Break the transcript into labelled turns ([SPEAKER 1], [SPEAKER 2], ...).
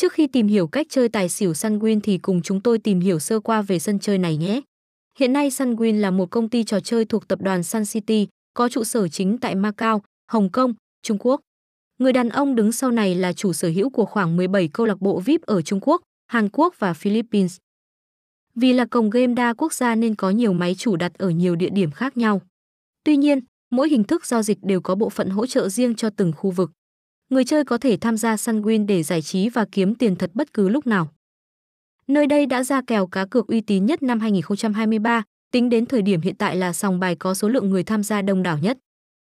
[SPEAKER 1] Trước khi tìm hiểu cách chơi tài xỉu Sunwin thì cùng chúng tôi tìm hiểu sơ qua về sân chơi này nhé. Hiện nay Sunwin là một công ty trò chơi thuộc tập đoàn Sun City, có trụ sở chính tại Macau, Hồng Kông, Trung Quốc. Người đàn ông đứng sau này là chủ sở hữu của khoảng 17 câu lạc bộ VIP ở Trung Quốc, Hàn Quốc và Philippines. Vì là cổng game đa quốc gia nên có nhiều máy chủ đặt ở nhiều địa điểm khác nhau. Tuy nhiên, mỗi hình thức giao dịch đều có bộ phận hỗ trợ riêng cho từng khu vực. Người chơi có thể tham gia săn win để giải trí và kiếm tiền thật bất cứ lúc nào. Nơi đây đã ra kèo cá cược uy tín nhất năm 2023, tính đến thời điểm hiện tại là sòng bài có số lượng người tham gia đông đảo nhất.